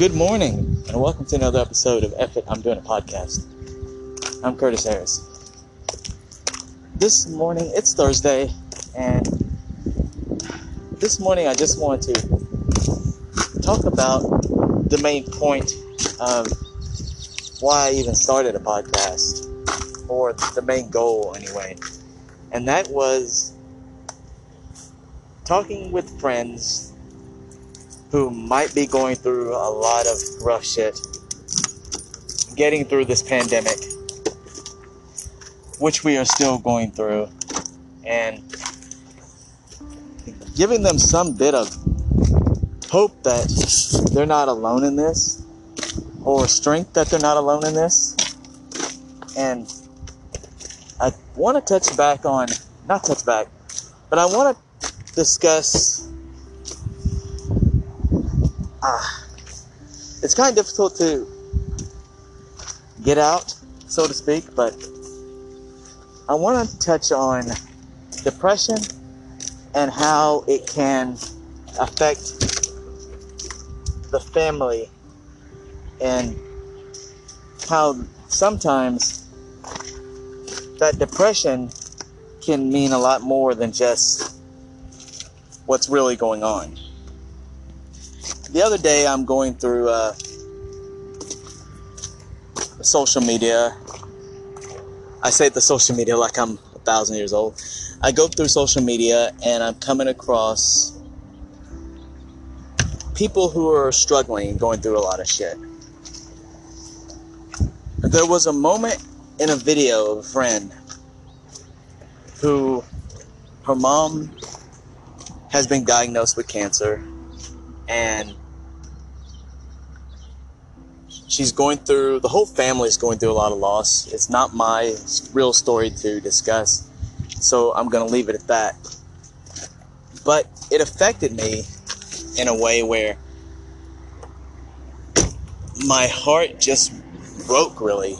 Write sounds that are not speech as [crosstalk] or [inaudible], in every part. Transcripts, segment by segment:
Good morning, and welcome to another episode of Effort I'm Doing a Podcast. I'm Curtis Harris. This morning, it's Thursday, and this morning I just wanted to talk about the main point of why I even started a podcast, or the main goal anyway, and that was talking with friends who might be going through a lot of rough shit, getting through this pandemic, which we are still going through, and giving them some bit of hope that they're not alone in this, or strength that they're not alone in this. And I want to touch back on, not touch back, but I want to discuss ah, it's kind of difficult to get out, so to speak, but I want to touch on depression and how it can affect the family and how sometimes that depression can mean a lot more than just what's really going on the other day I'm going through uh, social media. I say the social media like I'm a thousand years old. I go through social media and I'm coming across people who are struggling, going through a lot of shit. There was a moment in a video of a friend who her mom has been diagnosed with cancer and she's going through the whole family is going through a lot of loss. It's not my real story to discuss so i'm to leave it at that. But it affected me in a way where my heart just broke really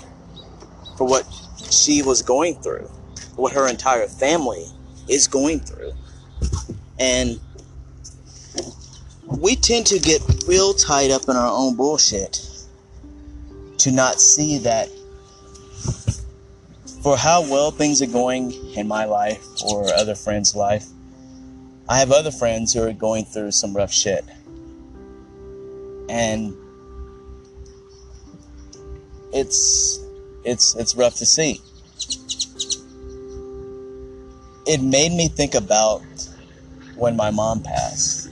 for what she was going through what her entire family is going through. And we tend to get real tied up in our own bullshit to not see that for how well things are going in my life or other friends' life, I have other friends who are going through some rough shit. And it's it's it's rough to see. It made me think about when my mom passed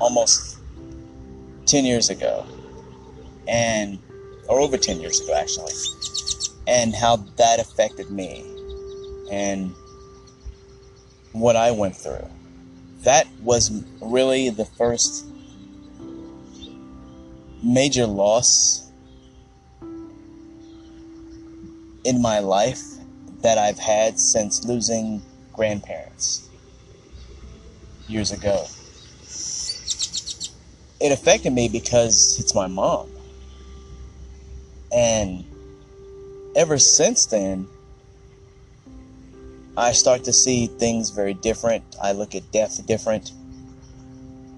almost 10 years ago, and or over 10 years ago, actually, and how that affected me and what I went through. That was really the first major loss in my life that I've had since losing grandparents years ago it affected me because it's my mom. And ever since then, I start to see things very different. I look at death different.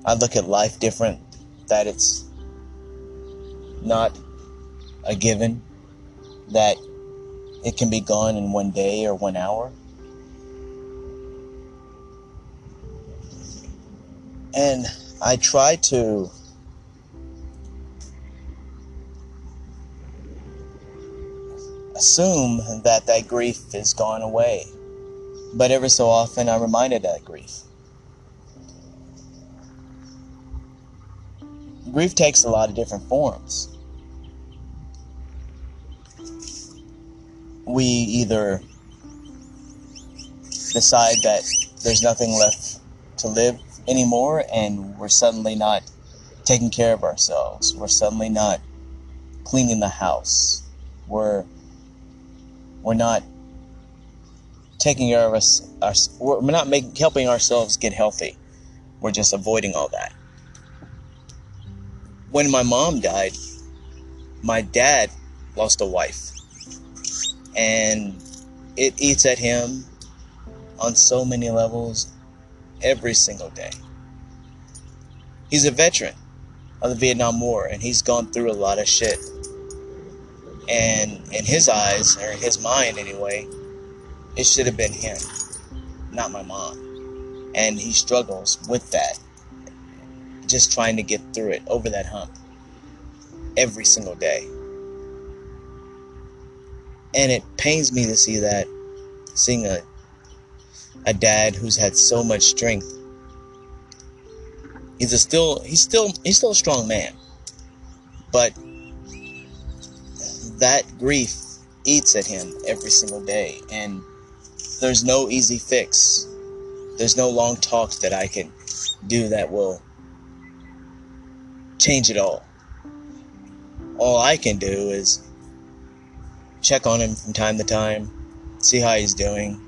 I look at life different. That it's not a given, that it can be gone in one day or one hour. And I try to assume that that grief is gone away. But ever so often, I'm reminded of that grief. Grief takes a lot of different forms. We either decide that there's nothing left to live anymore and we're suddenly not taking care of ourselves. We're suddenly not cleaning the house. We're we're not taking care of us. We're not making helping ourselves get healthy. We're just avoiding all that. When my mom died, my dad lost a wife, and it eats at him on so many levels every single day. He's a veteran. of the Vietnam War, and he's gone through a lot of shit. And in his eyes, or in his mind anyway, it should have been him, not my mom. And he struggles with that, just trying to get through it, over that hump, every single day. And it pains me to see that, seeing a a dad who's had so much strength. He's a still he's still he's still a strong man. But that grief eats at him every single day and there's no easy fix. There's no long talk that I can do that will change it all. All I can do is check on him from time to time, see how he's doing,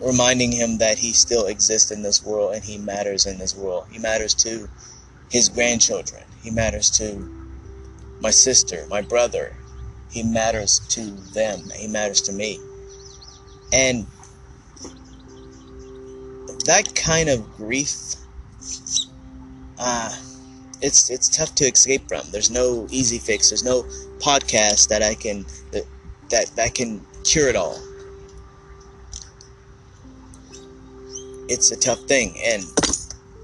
reminding him that he still exists in this world and he matters in this world. He matters to his grandchildren. He matters to my sister, my brother. He matters to them. He matters to me. And that kind of grief, uh, it's it's tough to escape from. There's no easy fix. There's no podcast that I can that that, that can cure it all. it's a tough thing, and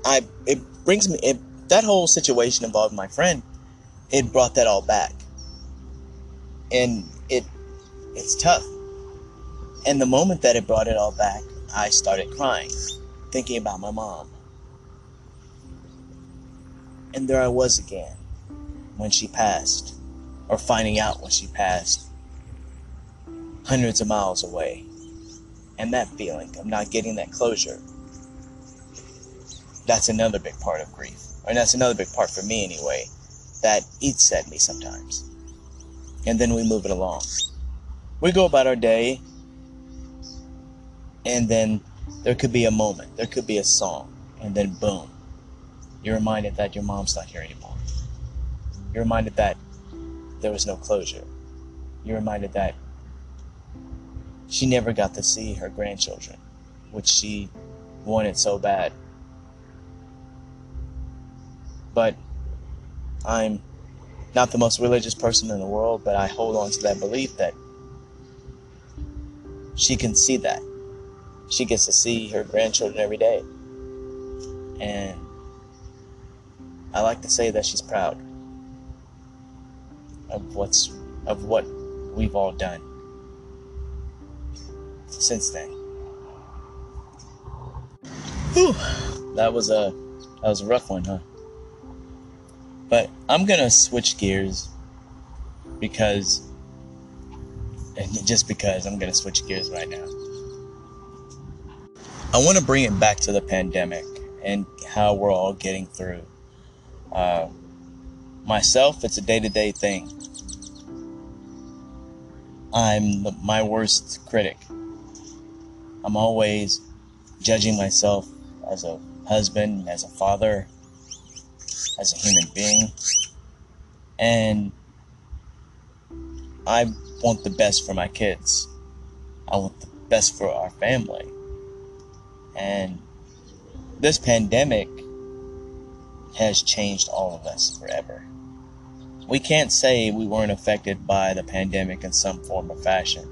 I it brings me it, that whole situation involved my friend. It brought that all back, and it it's tough. And the moment that it brought it all back, I started crying, thinking about my mom. And there I was again, when she passed, or finding out when she passed, hundreds of miles away. And that feeling of not getting that closure that's another big part of grief. And that's another big part for me anyway, that eats at me sometimes. And then we move it along. We go about our day, and then there could be a moment, there could be a song, and then boom, you're reminded that your mom's not here anymore. You're reminded that there was no closure. You're reminded that she never got to see her grandchildren, which she wanted so bad but I'm not the most religious person in the world, but I hold on to that belief that she can see that. She gets to see her grandchildren every day. And I like to say that she's proud of what's of what we've all done since then. Whew, that was a that was a rough one, huh? But I'm gonna switch gears because, just because I'm gonna switch gears right now. I want to bring it back to the pandemic and how we're all getting through. Uh, myself, it's a day to day thing. I'm the, my worst critic. I'm always judging myself as a husband, as a father, as a human being. And I want the best for my kids. I want the best for our family. And this pandemic has changed all of us forever. We can't say we weren't affected by the pandemic in some form or fashion.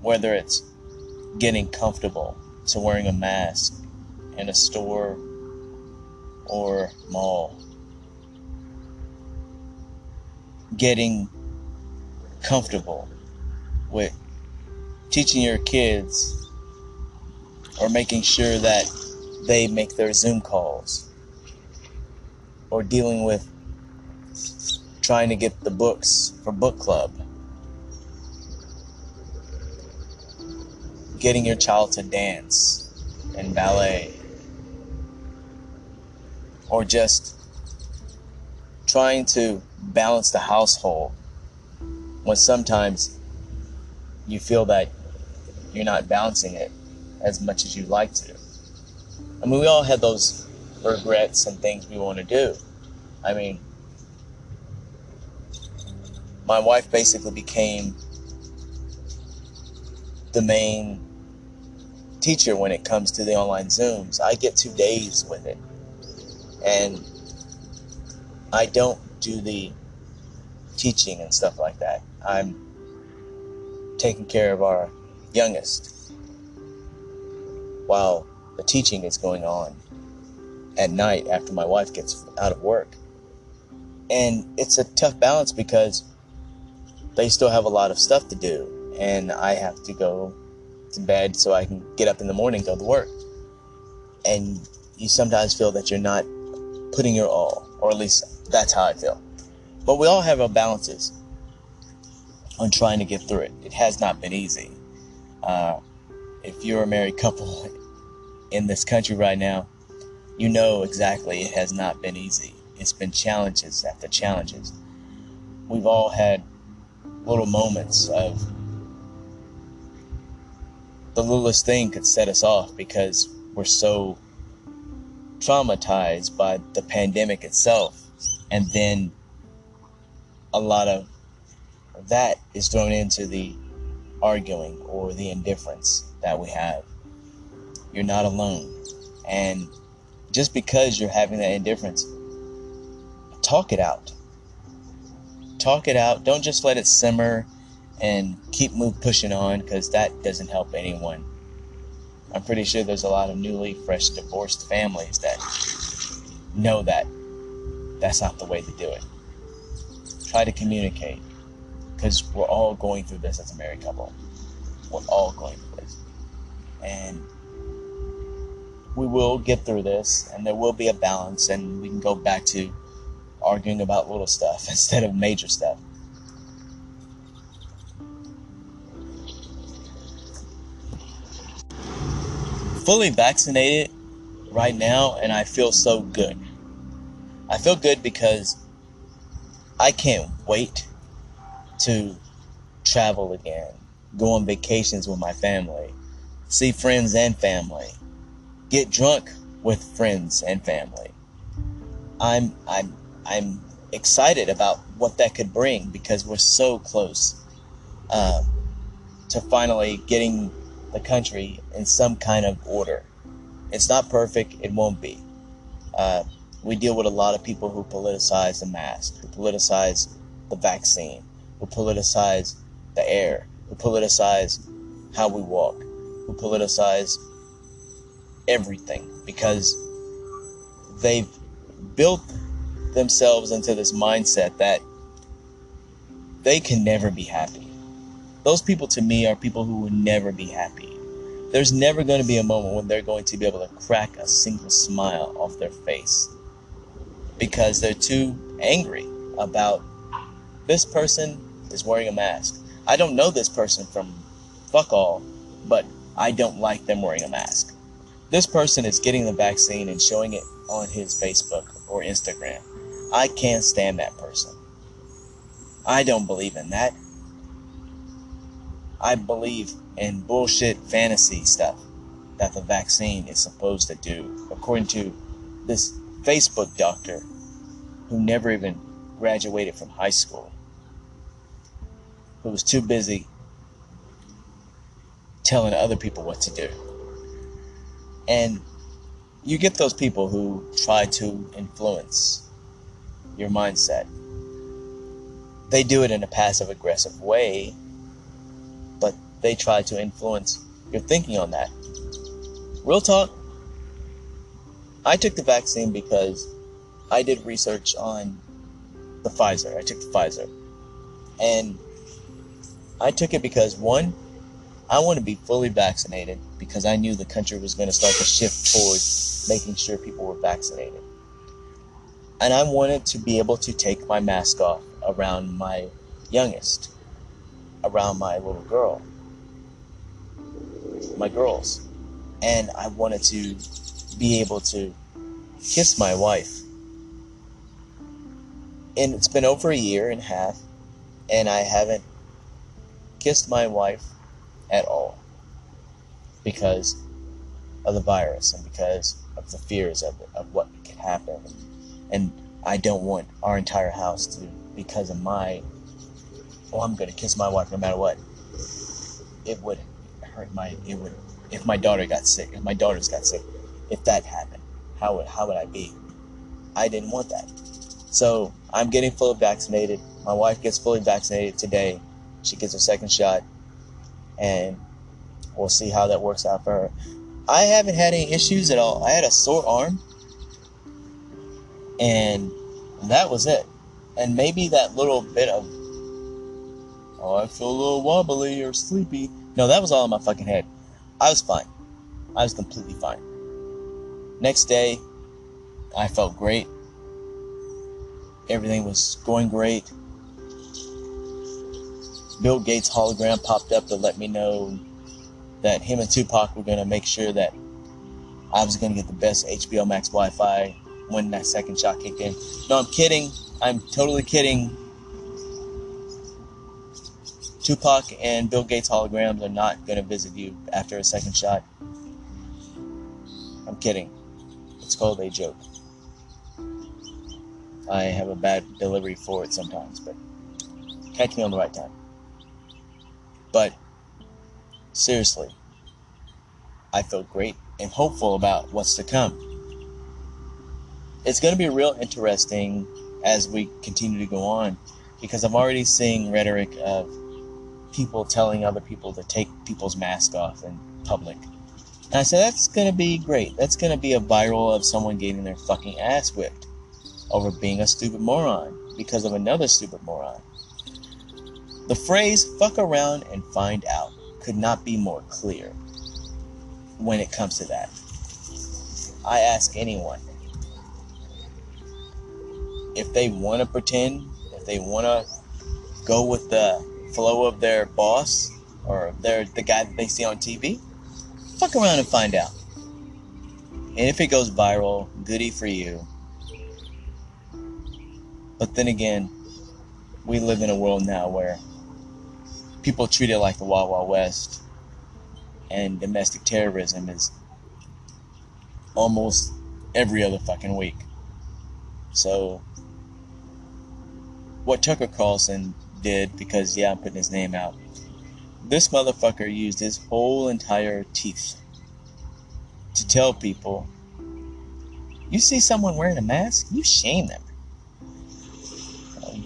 Whether it's getting comfortable to wearing a mask in a store or mall. Getting comfortable with teaching your kids or making sure that they make their Zoom calls or dealing with trying to get the books for book club. Getting your child to dance and ballet or just trying to balance the household when sometimes you feel that you're not balancing it as much as you'd like to. I mean, we all have those regrets and things we want to do. I mean, my wife basically became the main teacher when it comes to the online Zooms. I get two days with it And I don't do the teaching and stuff like that. I'm taking care of our youngest while the teaching is going on at night after my wife gets out of work. And it's a tough balance because they still have a lot of stuff to do, and I have to go to bed so I can get up in the morning, go to work. And you sometimes feel that you're not putting your all, or at least that's how I feel. But we all have our balances on trying to get through it. It has not been easy. Uh, if you're a married couple [laughs] in this country right now, you know exactly it has not been easy. It's been challenges after challenges. We've all had little moments of the littlest thing could set us off because we're so traumatized by the pandemic itself. And then a lot of that is thrown into the arguing or the indifference that we have. You're not alone. And just because you're having that indifference, talk it out. Talk it out. Don't just let it simmer and keep move pushing on because that doesn't help anyone. I'm pretty sure there's a lot of newly fresh divorced families that know that that's not the way to do it. Try to communicate because we're all going through this as a married couple. We're all going through this. And we will get through this and there will be a balance and we can go back to arguing about little stuff [laughs] instead of major stuff. Fully vaccinated right now and I feel so good. I feel good because I can't wait to travel again, go on vacations with my family, see friends and family, get drunk with friends and family. I'm I'm I'm excited about what that could bring because we're so close uh, to finally getting the country in some kind of order. It's not perfect; it won't be. Uh, we deal with a lot of people who politicize the mask, who politicize the vaccine, who politicize the air, who politicize how we walk, who politicize everything because they've built themselves into this mindset that they can never be happy. Those people to me are people who will never be happy. There's never going to be a moment when they're going to be able to crack a single smile off their face because they're too angry about this person is wearing a mask. I don't know this person from fuck all, but I don't like them wearing a mask. This person is getting the vaccine and showing it on his Facebook or Instagram. I can't stand that person. I don't believe in that. I believe in bullshit fantasy stuff that the vaccine is supposed to do, according to this Facebook doctor who never even graduated from high school who was too busy telling other people what to do. And you get those people who try to influence your mindset. They do it in a passive aggressive way, they try to influence your thinking on that. Real talk, I took the vaccine because I did research on the Pfizer. I took the Pfizer. And I took it because one, I want to be fully vaccinated because I knew the country was going to start to shift towards making sure people were vaccinated. And I wanted to be able to take my mask off around my youngest, around my little girl, my girls. And I wanted to be able to kiss my wife. And it's been over a year and a half, and I haven't kissed my wife at all because of the virus and because of the fears of, of what could happen. And I don't want our entire house to, because of my, oh, I'm going to kiss my wife no matter what. It would hurt my, it would, if my daughter got sick, if my daughters got sick, if that happened, how would, how would I be? I didn't want that. So I'm getting fully vaccinated. My wife gets fully vaccinated today. She gets her second shot. And we'll see how that works out for her. I haven't had any issues at all. I had a sore arm. And that was it. And maybe that little bit of, oh, I feel a little wobbly or sleepy. No, that was all in my fucking head. I was fine. I was completely fine. Next day, I felt great. Everything was going great. Bill Gates hologram popped up to let me know that him and Tupac were going to make sure that I was going to get the best HBO Max Wi Fi when that second shot kicked in. No, I'm kidding. I'm totally kidding. Tupac and Bill Gates holograms are not going to visit you after a second shot. I'm kidding. It's called a joke. I have a bad delivery for it sometimes, but catch me on the right time. But seriously, I feel great and hopeful about what's to come. It's going to be real interesting as we continue to go on because I'm already seeing rhetoric of people telling other people to take people's mask off in public. And I said, that's going to be great. That's going to be a viral of someone getting their fucking ass whipped over being a stupid moron because of another stupid moron. The phrase fuck around and find out could not be more clear when it comes to that. I ask anyone if they want to pretend, if they want to go with the flow of their boss or their the guy that they see on TV, fuck around and find out. And if it goes viral, goody for you. But then again, we live in a world now where people treat it like the Wild Wild West, and domestic terrorism is almost every other fucking week. So, what Tucker Carlson did, because yeah, I'm putting his name out, this motherfucker used his whole entire teeth to tell people you see someone wearing a mask, you shame them.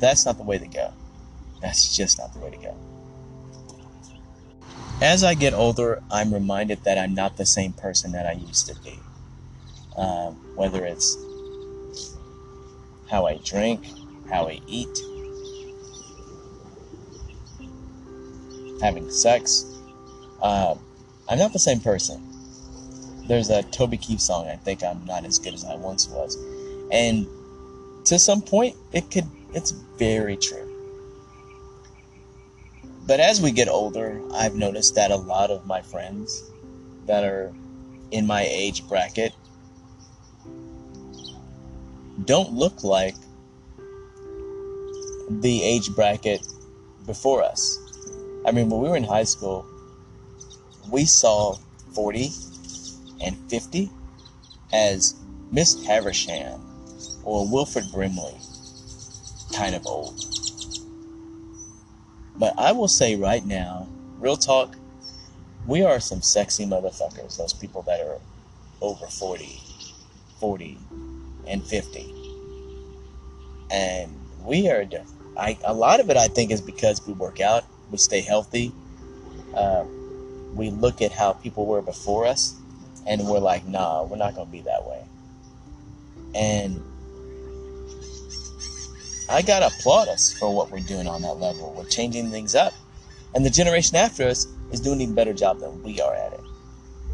That's not the way to go. That's just not the way to go. As I get older, I'm reminded that I'm not the same person that I used to be. Um, whether it's how I drink, how I eat, having sex, uh, I'm not the same person. There's a Toby Keith song, I think I'm not as good as I once was. And to some point, it could it's very true. But as we get older, I've noticed that a lot of my friends that are in my age bracket don't look like the age bracket before us. I mean, when we were in high school, we saw 40 and 50 as Miss Havisham or Wilford Brimley kind of old. But I will say right now, real talk, we are some sexy motherfuckers, those people that are over 40, 40, and 50. And we are, I, a lot of it I think is because we work out, we stay healthy, uh, we look at how people were before us, and we're like, nah, we're not going to be that way. And I gotta applaud us for what we're doing on that level. We're changing things up. And the generation after us is doing an even better job than we are at it.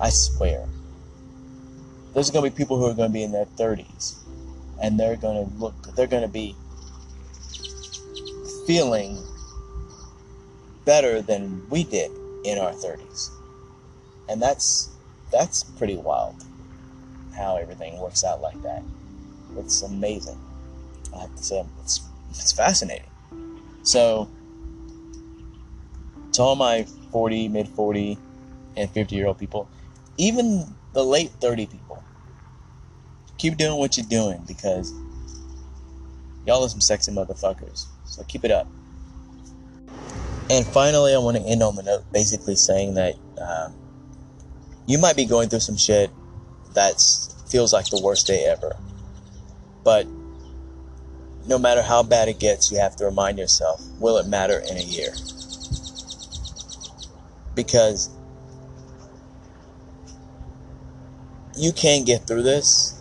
I swear. There's gonna be people who are gonna be in their 30s and they're gonna look, they're gonna be feeling better than we did in our 30s. And that's that's pretty wild how everything works out like that. It's amazing. I have to say, it's, it's fascinating. So, to all my 40, mid 40, and 50 year old people, even the late 30 people, keep doing what you're doing because y'all are some sexy motherfuckers. So keep it up. And finally, I want to end on the note basically saying that um, you might be going through some shit that feels like the worst day ever But no matter how bad it gets, you have to remind yourself will it matter in a year? Because you can get through this.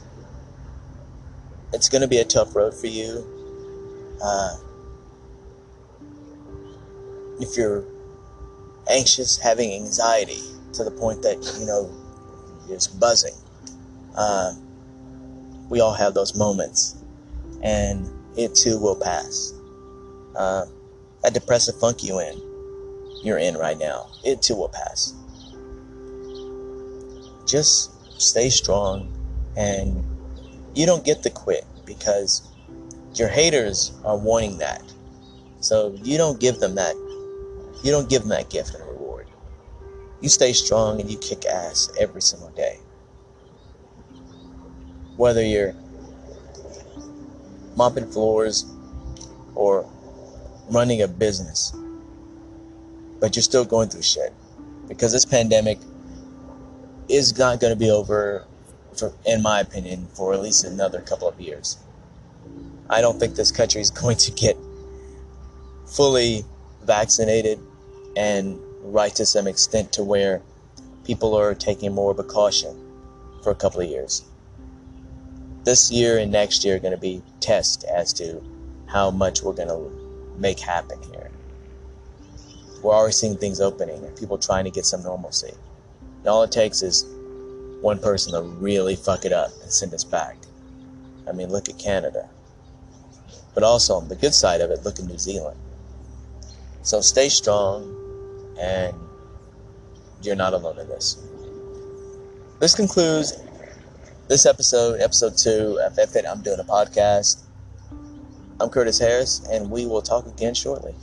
It's going to be a tough road for you. Uh, if you're anxious, having anxiety to the point that, you know, it's buzzing. Uh, we all have those moments. And it too will pass. Uh, that depressive funk you in, you're in right now, it too will pass. Just stay strong and you don't get to quit because your haters are wanting that. So you don't give them that. You don't give them that gift and reward. You stay strong and you kick ass every single day. Whether you're mopping floors or running a business, but you're still going through shit because this pandemic is not going to be over, for, in my opinion, for at least another couple of years. I don't think this country is [laughs] going to get fully vaccinated and right to some extent to where people are taking more of a caution for a couple of years. This year and next year are going to be tests as to how much we're going to make happen here. We're already seeing things opening and people trying to get some normalcy. And all it takes is one person to really fuck it up and send us back. I mean, look at Canada. But also, on the good side of it, look at New Zealand. So stay strong, and you're not alone in this. This concludes this episode, episode two of Fit I'm doing a podcast. I'm Curtis Harris, and we will talk again shortly.